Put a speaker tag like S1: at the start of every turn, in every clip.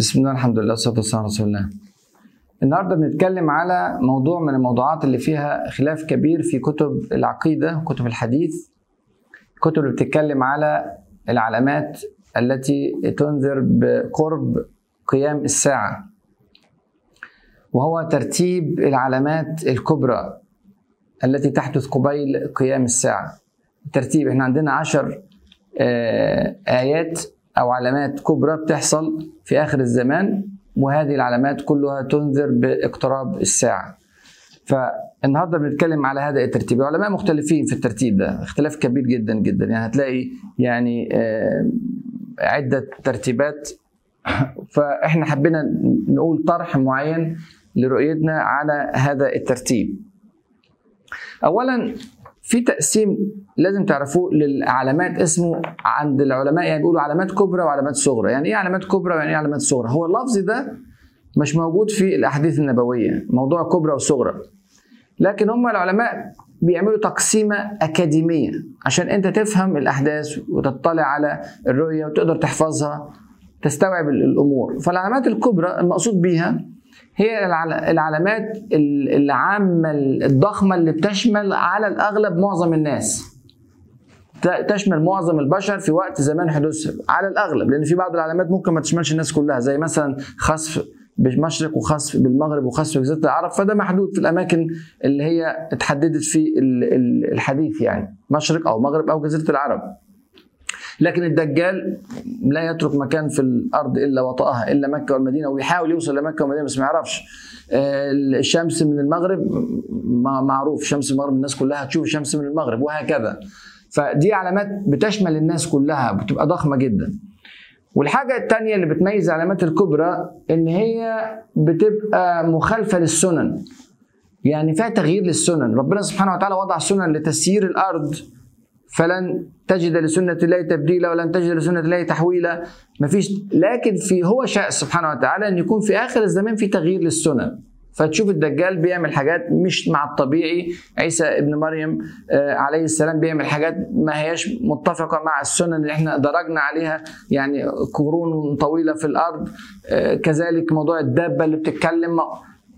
S1: بسم الله الحمد لله والصلاة والسلام على رسول الله. النهارده بنتكلم على موضوع من الموضوعات اللي فيها خلاف كبير في كتب العقيدة وكتب الحديث. الكتب اللي بتتكلم على العلامات التي تنذر بقرب قيام الساعة. وهو ترتيب العلامات الكبرى التي تحدث قبيل قيام الساعة. الترتيب إحنا عندنا عشر آيات أو علامات كبرى بتحصل في آخر الزمان وهذه العلامات كلها تنذر باقتراب الساعة. فالنهاردة بنتكلم على هذا الترتيب. علماء مختلفين في الترتيب ده اختلاف كبير جدا جدا. يعني هتلاقي يعني عدة ترتيبات. فإحنا حبينا نقول طرح معين لرؤيتنا على هذا الترتيب. اولا في تقسيم لازم تعرفوه للعلامات اسمه عند العلماء يعني بيقولوا علامات كبرى وعلامات صغرى. يعني إيه علامات كبرى ويعني إيه علامات صغرى؟ هو اللفظ ده مش موجود في الأحاديث النبوية موضوع كبرى وصغرى. لكن هم العلماء بيعملوا تقسيمة أكاديمية عشان أنت تفهم الأحداث وتطلع على الرؤية وتقدر تحفظها تستوعب الأمور. فالعلامات الكبرى المقصود بيها هي العلامات العامة الضخمة اللي بتشمل على الأغلب معظم الناس. تشمل معظم البشر في وقت زمان حدوثها على الأغلب لأن في بعض العلامات ممكن ما تشملش الناس كلها زي مثلا خسف بالمشرق وخسف بالمغرب وخسف في جزيرة العرب فده محدود في الأماكن اللي هي اتحددت في الحديث يعني مشرق أو مغرب أو جزيرة العرب. لكن الدجال لا يترك مكان في الأرض إلا وطأها إلا مكة والمدينة ويحاول يوصل لمكه والمدينة بس ما يعرفش. الشمس من المغرب معروف شمس المغرب الناس كلها هتشوف الشمس من المغرب وهكذا. فدي علامات بتشمل الناس كلها بتبقى ضخمة جدا. والحاجة التانية اللي بتميز العلامات الكبرى إن هي بتبقى مخالفة للسنن. يعني فيها تغيير للسنن. ربنا سبحانه وتعالى وضع سنن لتسيير الأرض فلن تجد لسنة الله تبديلا ولن تجد لسنة الله تحويلا. مفيش لكن في هو شاء سبحانه وتعالى أن يكون في آخر الزمان في تغيير للسنن فتشوف الدجال بيعمل حاجات مش مع الطبيعي. عيسى ابن مريم عليه السلام بيعمل حاجات ما هياش متفقة مع السنن اللي إحنا درجنا عليها. يعني قرون طويلة في الأرض. كذلك موضوع الدابة اللي بتتكلم.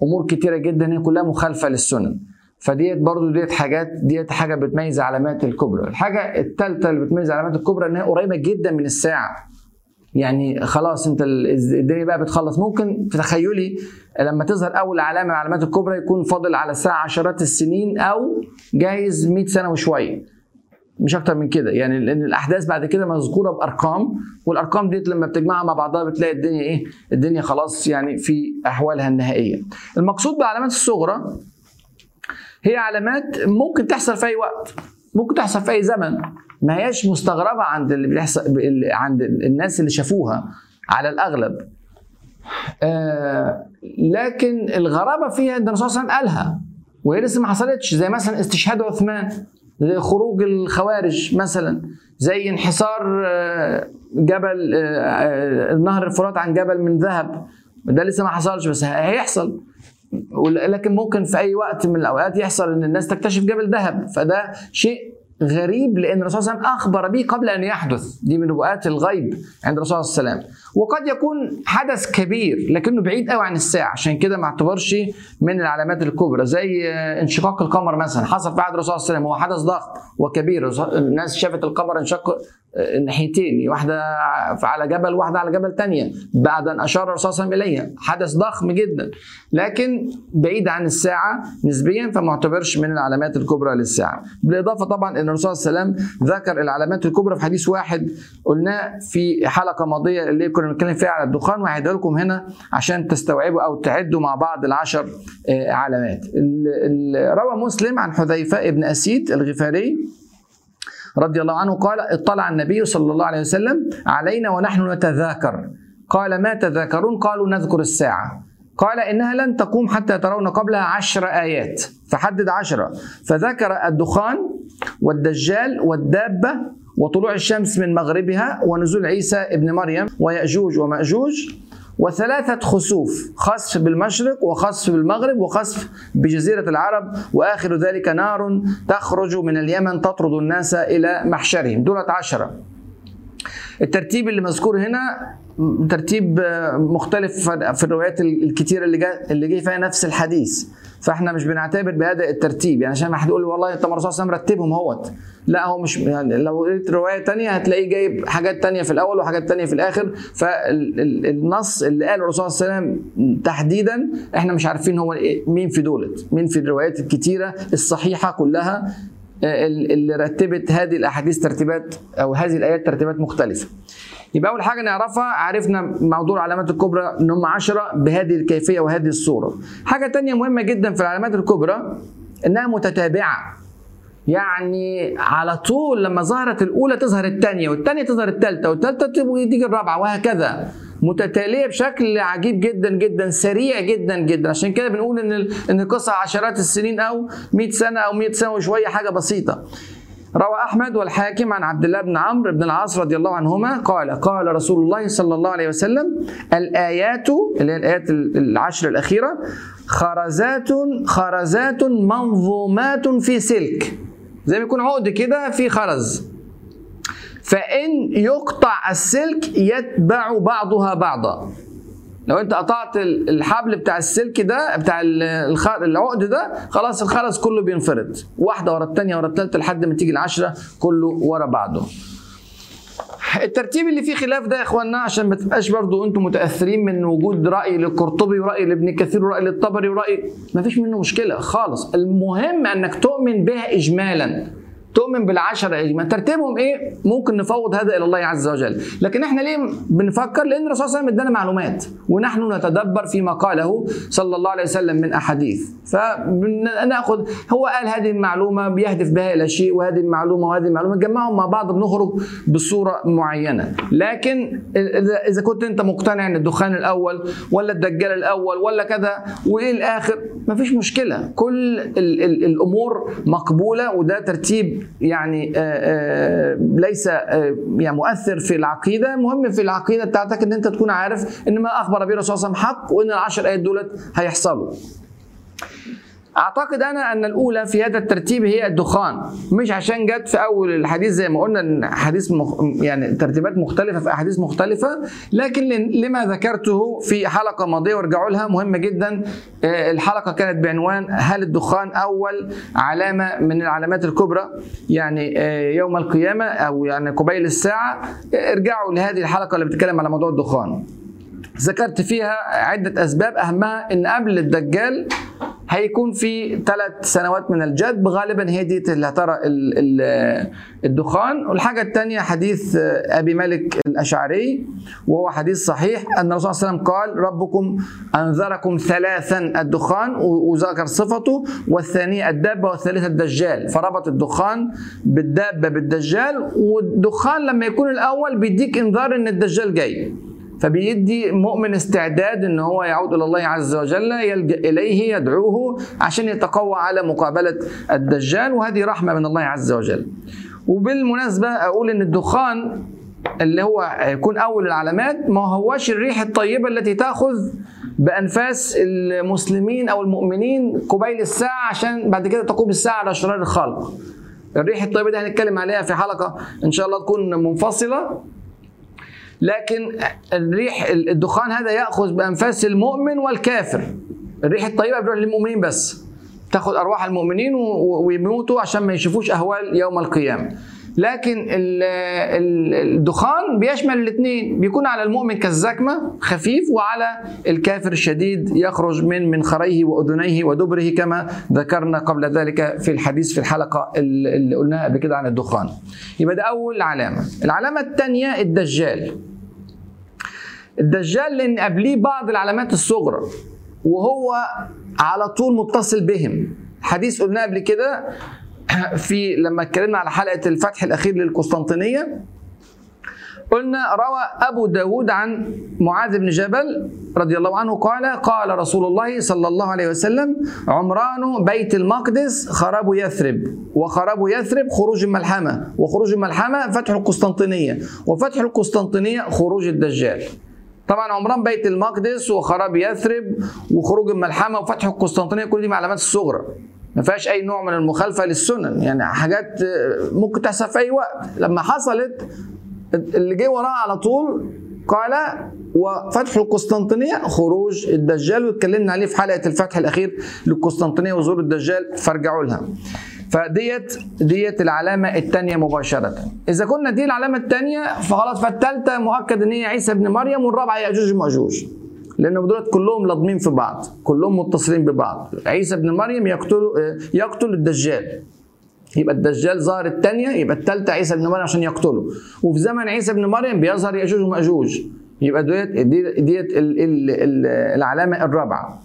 S1: أمور كتيرة جدا هي كلها مخالفة للسنن فديت برضو ديت حاجات ديت حاجة بتميز علامات الكبرى الحاجة الثالثه اللي بتميز علامات الكبرى ان هي قريبة جدا من الساعة. يعني خلاص أنت الدنيا بقى بتخلص. ممكن في تخيلي لما تظهر أول علامة من العلامات الكبرى يكون فاضل على الساعة عشرات السنين أو جايز 100 سنة وشوية. مش أكتر من كده. يعني لأن الأحداث بعد كده مذكورة بأرقام والأرقام ديت لما بتجمعها مع بعضها بتلاقي الدنيا إيه؟ الدنيا خلاص يعني في أحوالها النهائية. المقصود بالعلامات الصغرى هي علامات ممكن تحصل في أي وقت ممكن تحصل في أي زمن. ما هياش مستغربة عند اللي بيحصل عند الناس اللي شافوها على الأغلب. آه لكن الغرابة فيها إن الرسول صلى الله عليه وسلم قالها وهي لسه ما حصلتش. زي مثلا استشهاد عثمان زي خروج الخوارج مثلا زي انحسار جبل نهر الفرات عن جبل من ذهب. ده لسه ما حصلش بس هيحصل. لكن ممكن في أي وقت من الأوقات يحصل إن الناس تكتشف جبل ذهب فده شيء غريب لأن الرسول صلى الله عليه وسلم أخبر به قبل أن يحدث. دي من نبوءات الغيب عند الرسول صلى الله عليه وسلم. وقد يكون حدث كبير لكنه بعيد قوي عن الساعة. عشان كده ما اعتبرش من العلامات الكبرى. زي انشقاق القمر مثلا. حصل في عهد الرسول صلى الله عليه وسلم هو حدث ضخم وكبير. الناس شافت القمر انشق ناحيتين واحدة على جبل واحدة على جبل تانية بعد أن أشار الرسول صلى الله عليه وسلم إليها. حدث ضخم جدا. لكن بعيد عن الساعة نسبيا فما اعتبرش من العلامات الكبرى للساعة. بالإضافة طبعا أن الرسول صلى الله عليه وسلم ذكر العلامات الكبرى في حديث واحد. قلناه في حلقة ماضية اللي كنا بنتكلم فيها على الدخان وهعيدها لكم هنا عشان تستوعبوا أو تعدوا مع بعض العشر علامات. روى مسلم عن حذيفة ابن أسيد الغفاري رضي الله عنه قال اطلع النبي صلى الله عليه وسلم علينا ونحن نتذاكر. قال ما تذاكرون؟ قالوا نذكر الساعة. قال إنها لن تقوم حتى ترون قبلها عشر آيات. فحدد عشرة فذكر الدخان والدجال والدابة وطلوع الشمس من مغربها ونزول عيسى ابن مريم ويأجوج ومأجوج. وثلاثة خسوف خسف بالمشرق وخسف بالمغرب وخسف بجزيرة العرب وآخر ذلك نار تخرج من اليمن تطرد الناس إلى محشرهم. دولة عشرة. الترتيب اللي مذكور هنا ترتيب مختلف في الروايات الكتيرة اللي جا اللي جه فيها نفس الحديث. فاحنا مش بنعتبر بهذا الترتيب. يعني عشان ما حد يقول والله انت الرسول صلى الله عليه وسلم رتبهم اهوت لا هو مش يعني لو قريت رواية تانية هتلاقيه جايب حاجات تانية في الأول وحاجات تانية في الآخر. فالنص اللي قاله الرسول صلى الله عليه وسلم تحديدا إحنا مش عارفين هو مين في دولت مين في الروايات الكتيرة الصحيحة كلها اللي رتبت هذه الأحاديث ترتيبات أو هذه الآيات ترتيبات مختلفة. يبقى أول حاجة نعرفها عرفنا موضوع العلامات الكبرى ان هم 10 بهذه الكيفية وهذه الصورة. حاجة تانية مهمة جدا في العلامات الكبرى إنها متتابعة. يعني على طول لما ظهرت الأولى تظهر الثانية والثانيه تظهر الثالثه والثالثه تيجي الرابعة وهكذا. متتالية بشكل عجيب جدا جدا سريع جدا جدا. عشان كده بنقول إن إن القصة عشرات السنين أو 100 سنة أو 100 سنة وشوية حاجة بسيطة. روى أحمد والحاكم عن عبد الله بن عمرو بن العاص رضي الله عنهما قال قال رسول الله صلى الله عليه وسلم الآيات اللي هي الآيات العشر الأخيرة خرزات خرزات منظومات في سلك. زي ما يكون عقد كده في خرز. فإن يقطع السلك يتبع بعضها بعضا. لو انت قطعت الحبل بتاع السلك ده بتاع العقد ده خلاص الخرز كله بينفرد. واحدة ورا الثانية ورا الثالثه لحد ما تيجي العشرة كله ورا بعضه. الترتيب اللي فيه خلاف ده يا اخوانا عشان ما تبقاش برضو أنتم متأثرين من وجود رأي للقرطبي ورأي لابن كثير ورأي للطبري ورأي ما فيش منه مشكلة خالص. المهم أنك تؤمن بها اجمالا. تؤمن بالعشرة إجمالا ترتيبهم إيه؟ ممكن نفوض هذا إلى الله عز وجل. لكن إحنا ليه بنفكر؟ لأن الرسول صلى الله عليه وسلم ادانا معلومات. ونحن نتدبر فيما قاله صلى الله عليه وسلم من أحاديث. فناخذ هو قال هذه المعلومة بيهدف بها إلى شيء وهذه المعلومة وهذه المعلومة. نجمعهم مع بعض بنخرج بصورة معينة. لكن إذا كنت أنت مقتنع أن الدخان الأول ولا الدجال الأول ولا كذا وإيه الآخر؟ مفيش مشكلة. كل ال ال الأمور مقبولة وده ترتيب يعني ليس يعني مؤثر في العقيدة. مهم في العقيدة بتاعتك إن أنت تكون عارف إن ما أخبر به الرسول صلى الله عليه وسلم حق وإن العشر آيات دولت هيحصلوا. أعتقد أنا أن الأولى في هذا الترتيب هي الدخان مش عشان جت في أول الحديث زي ما قلنا إن حديث مخ... يعني ترتيبات مختلفة في أحاديث مختلفة لكن لما ذكرته في حلقة ماضية وارجعوا لها مهمه جدا الحلقة كانت بعنوان هل الدخان أول علامة من العلامات الكبرى؟ يعني يوم القيامة أو يعني قبيل الساعة. ارجعوا لهذه الحلقة اللي بتتكلم على موضوع الدخان. ذكرت فيها عدة أسباب أهمها إن قبل الدجال هيكون في ثلاث سنوات من الجدب غالبا هي دي اللي هترى الدخان. والحاجة الثانية حديث أبي مالك الأشعري وهو حديث صحيح أن الرسول صلى الله عليه وسلم قال ربكم أنذركم ثلاثا الدخان وذكر صفته والثانية الدابة والثالثة الدجال. فربط الدخان بالدابة بالدجال والدخان لما يكون الأول بيديك إنذار إن الدجال جاي. فبيدي مؤمن استعداد إن هو يعود إلى الله عز وجل يلجا إليه يدعوه عشان يتقوى على مقابلة الدجال وهذه رحمة من الله عز وجل. وبالمناسبة أقول إن الدخان اللي هو يكون أول العلامات ما هوش الريح الطيبة التي تأخذ بأنفاس المسلمين أو المؤمنين قبيل الساعة عشان بعد كده تقوم الساعة على اشرار الخلق. الريح الطيبة دي هنتكلم عليها في حلقة إن شاء الله تكون منفصلة لكن الريح الدخان هذا يأخذ بأنفاس المؤمن والكافر. الريح الطيبة بتروح للمؤمنين بس. تاخذ أرواح المؤمنين ويموتوا عشان ما يشوفوش أهوال يوم القيامة. لكن الدخان بيشمل الاثنين. بيكون على المؤمن كالزكمة خفيف وعلى الكافر الشديد يخرج من منخريه وأذنيه ودبره كما ذكرنا قبل ذلك في الحديث في الحلقة اللي قلناها قبل كده عن الدخان. يبقى ده أول علامة. العلامة الثانية الدجال. الدجال لأن قبليه بعض العلامات الصغرى وهو على طول متصل بهم. حديث قلناه قبل كده في لما اتكلمنا على حلقة الفتح الأخير للقسطنطينية قلنا روى أبو داود عن معاذ بن جبل رضي الله عنه قال قال رسول الله صلى الله عليه وسلم عمران بيت المقدس خراب يثرب وخراب يثرب خروج الملحمة وخروج الملحمة فتح القسطنطينية وفتح القسطنطينية خروج الدجال. طبعا عمران بيت المقدس وخراب يثرب وخروج الملحمة وفتح القسطنطينية كل دي معلومات الصغرى. ما فيهاش أي نوع من المخالفة للسنن. يعني حاجات ممكن تحصل في أي وقت. لما حصلت اللي جه وراها على طول قال وفتح القسطنطينية خروج الدجال. واتكلمنا عليه في حلقة الفتح الأخير للقسطنطينية وظهور الدجال فارجعوا لها. فديت ديت العلامة الثانية مباشرة. إذا كنا دي العلامة الثانية فخلاص فالثالثة مؤكد إن هي عيسى ابن مريم والرابعة يأجوج ومأجوج. لأن دولت كلهم لاضمين في بعض كلهم متصلين ببعض. عيسى ابن مريم يقتل يقتل الدجال. يبقى الدجال ظهر الثانية يبقى الثالثة عيسى ابن مريم عشان يقتله. وفي زمن عيسى ابن مريم بيظهر يأجوج ومأجوج. يبقى ديت ديت العلامة الرابعة.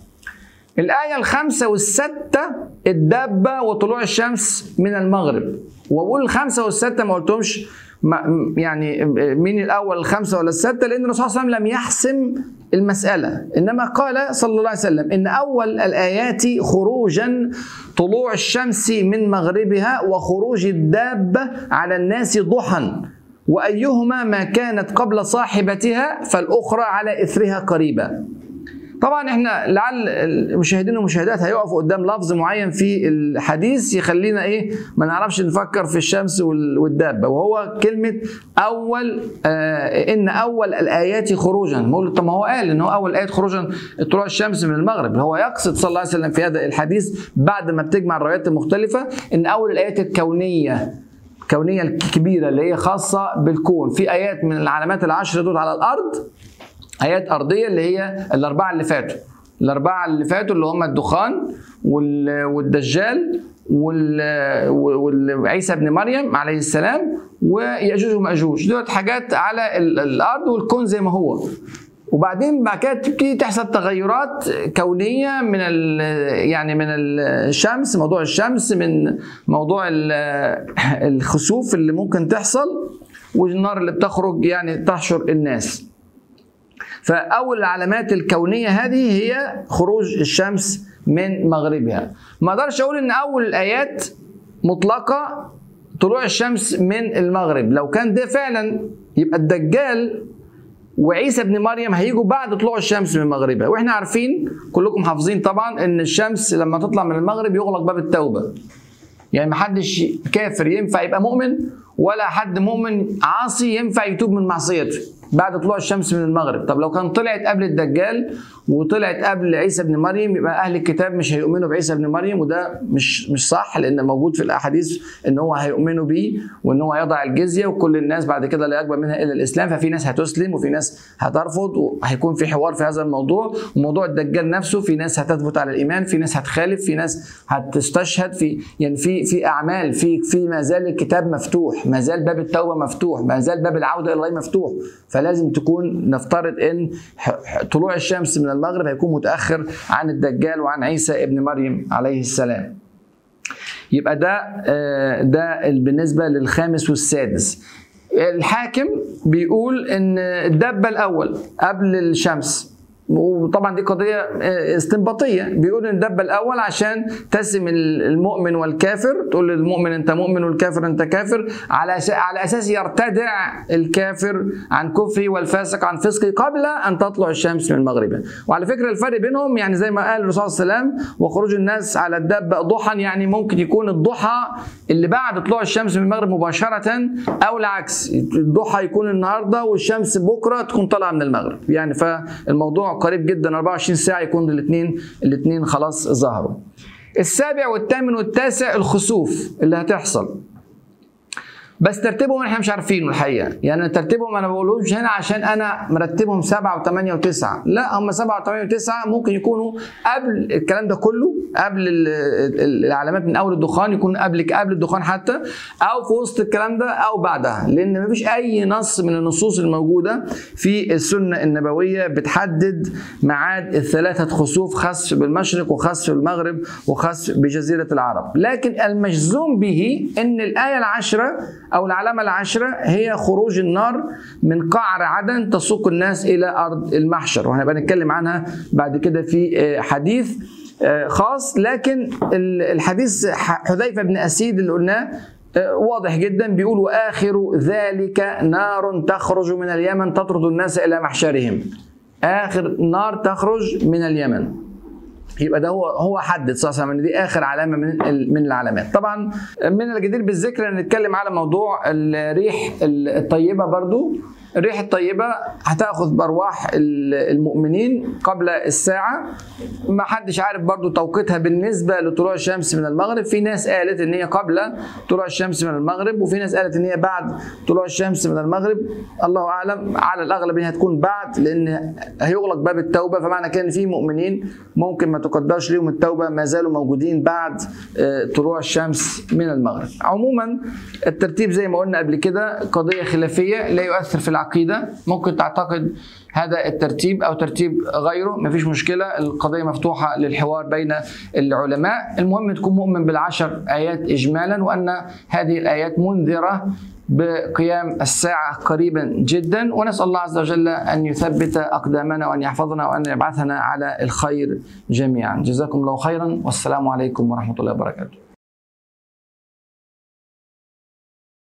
S1: الآية الخامسة والستة الدابة وطلوع الشمس من المغرب. وأقول الخمسة والستة ما قلتهمش يعني مين الأول الخمسة ولا الستة؟ لأن الرسول صلى الله عليه وسلم لم يحسم المسألة. إنما قال صلى الله عليه وسلم إن أول الآيات خروجا طلوع الشمس من مغربها وخروج الدابة على الناس ضحى وأيهما ما كانت قبل صاحبتها فالأخرى على إثرها قريبا. طبعا إحنا لعل المشاهدين والمشاهدات هيقفوا قدام لفظ معين في الحديث يخلينا إيه ما نعرفش نفكر في الشمس والدابة. وهو كلمة أول آه إن أول الآيات خروجا. نقول طب ما هو قال إن هو أول آيات خروجا طلوع الشمس من المغرب. هو يقصد صلى الله عليه وسلم في هذا الحديث بعد ما بتجمع الروايات المختلفة إن أول الآيات الكونية الكونيه الكبيرة اللي هي خاصة بالكون. في آيات من العلامات العشر دول على الأرض ايات أرضية اللي هي الأربعة اللي فاتوا. الأربعة اللي فاتوا اللي هم الدخان والدجال وعيسى ابن مريم عليه السلام ويأجوج ومأجوج. دول حاجات على الأرض والكون زي ما هو. وبعدين بعد كده تبتدي تحصل تغيرات كونية من يعني من الشمس موضوع الشمس من موضوع الخسوف اللي ممكن تحصل والنار اللي بتخرج يعني تحشر الناس. فأول العلامات الكونية هذه هي خروج الشمس من مغربها. ما أقدرش أقول إن أول الآيات مطلقة طلوع الشمس من المغرب. لو كان ده فعلا يبقى الدجال وعيسى ابن مريم هيجوا بعد طلوع الشمس من مغربها. وإحنا عارفين كلكم حافظين طبعا إن الشمس لما تطلع من المغرب يغلق باب التوبة. يعني محدش كافر ينفع يبقى مؤمن ولا حد مؤمن عاصي ينفع يتوب من معصيته. بعد طلوع الشمس من المغرب. طب لو كان طلعت قبل الدجال وطلعت قبل عيسى ابن مريم يبقى أهل الكتاب مش هيؤمنوا بعيسى ابن مريم وده مش مش صح لأن موجود في الأحاديث إن هو هيؤمنوا بيه وإن هو يضع الجزية وكل الناس بعد كده لا يقبل منها إلا الإسلام. ففي ناس هتسلم وفي ناس هترفض وهيكون في حوار في هذا الموضوع. وموضوع الدجال نفسه في ناس هتثبت على الإيمان في ناس هتخالف في ناس هتستشهد في يعني في في أعمال في في ما زال الكتاب مفتوح ما زال باب التوبة مفتوح ما زال باب العودة إلى الله مفتوح. فلازم تكون نفترض إن طلوع الشمس من المغرب هيكون متأخر عن الدجال وعن عيسى ابن مريم عليه السلام. يبقى ده ده بالنسبة للخامس والسادس. الحاكم بيقول إن الدبه الأول قبل الشمس. وطبعا دي قضية استنباطية. بيقول إن الدب الأول عشان تسم المؤمن والكافر. تقول للمؤمن أنت مؤمن والكافر أنت كافر. على على أساس يرتدع الكافر عن كفره والفاسق عن فسقه قبل أن تطلع الشمس من مغربها وعلى فكرة الفرق بينهم يعني زي ما قال الرسول صلى الله عليه وسلم وخروج الناس على الدب ضحى يعني ممكن يكون الضحى اللي بعد طلوع الشمس من المغرب مباشرة أو العكس. الضحى يكون النهارده والشمس بكرة تكون طالعة من المغرب. يعني فالموضوع قريب جدا 24 ساعة يكون الاثنين الاثنين خلاص ظهروا. السابع والثامن والتاسع الخسوف اللي هتحصل. بس ترتيبهم إحنا مش عارفينه الحقيقة. يعني ترتيبهم أنا بقولهمش هنا عشان أنا مرتبهم سبعة وثمانية وتسعة. لا هم سبعة وثمانية وتسعة ممكن يكونوا قبل الكلام ده كله قبل العلامات من أول الدخان يكون قبل قبل الدخان حتى أو في وسط الكلام ده أو بعدها. لأن ما فيش أي نص من النصوص الموجودة في السنة النبوية بتحدد ميعاد الثلاثة خسوف خسف بالمشرق وخسف بالمغرب وخسف بجزيرة العرب. لكن المجزوم به إن الآية العشره أو العلامة العاشرة هي خروج النار من قعر عدن تسوق الناس إلى أرض المحشر وهنبقى نتكلم عنها بعد كده في حديث خاص. لكن الحديث حذيفة بن أسيد اللي قلناه واضح جدا بيقول وآخر ذلك نار تخرج من اليمن تطرد الناس إلى محشرهم. آخر نار تخرج من اليمن. يبقى ده هو هو حدد صلى الله عليه وسلم إن دي آخر علامة من من العلامات. طبعا من الجدير بالذكر ان نتكلم على موضوع الريح الطيبة برضو. الريح الطيبة هتأخذ بأرواح المؤمنين قبل الساعة. ما حدش عارف برضو توقيتها بالنسبة لطلوع الشمس من المغرب. في ناس قالت إن هي قبل طلوع الشمس من المغرب وفي ناس قالت إن هي بعد طلوع الشمس من المغرب. الله أعلم على الأغلب إنها تكون بعد لأن هيغلق باب التوبة. فمعنى كده إن في مؤمنين ممكن ما تقدرش ليهم التوبة ما زالوا موجودين بعد آه، طلوع الشمس من المغرب. عموما الترتيب زي ما قلنا قبل كده قضية خلافية لا يؤثر في العقيدة ممكن تعتقد هذا الترتيب أو ترتيب غيره. مفيش مشكلة القضية مفتوحة للحوار بين العلماء. المهم تكون مؤمن بالعشر آيات اجمالا وأن هذه الآيات منذرة بقيام الساعة قريبا جدا. ونسأل الله عز وجل أن يثبت أقدامنا وأن يحفظنا وأن يبعثنا على الخير جميعا. جزاكم الله خيرا. والسلام عليكم ورحمة الله وبركاته.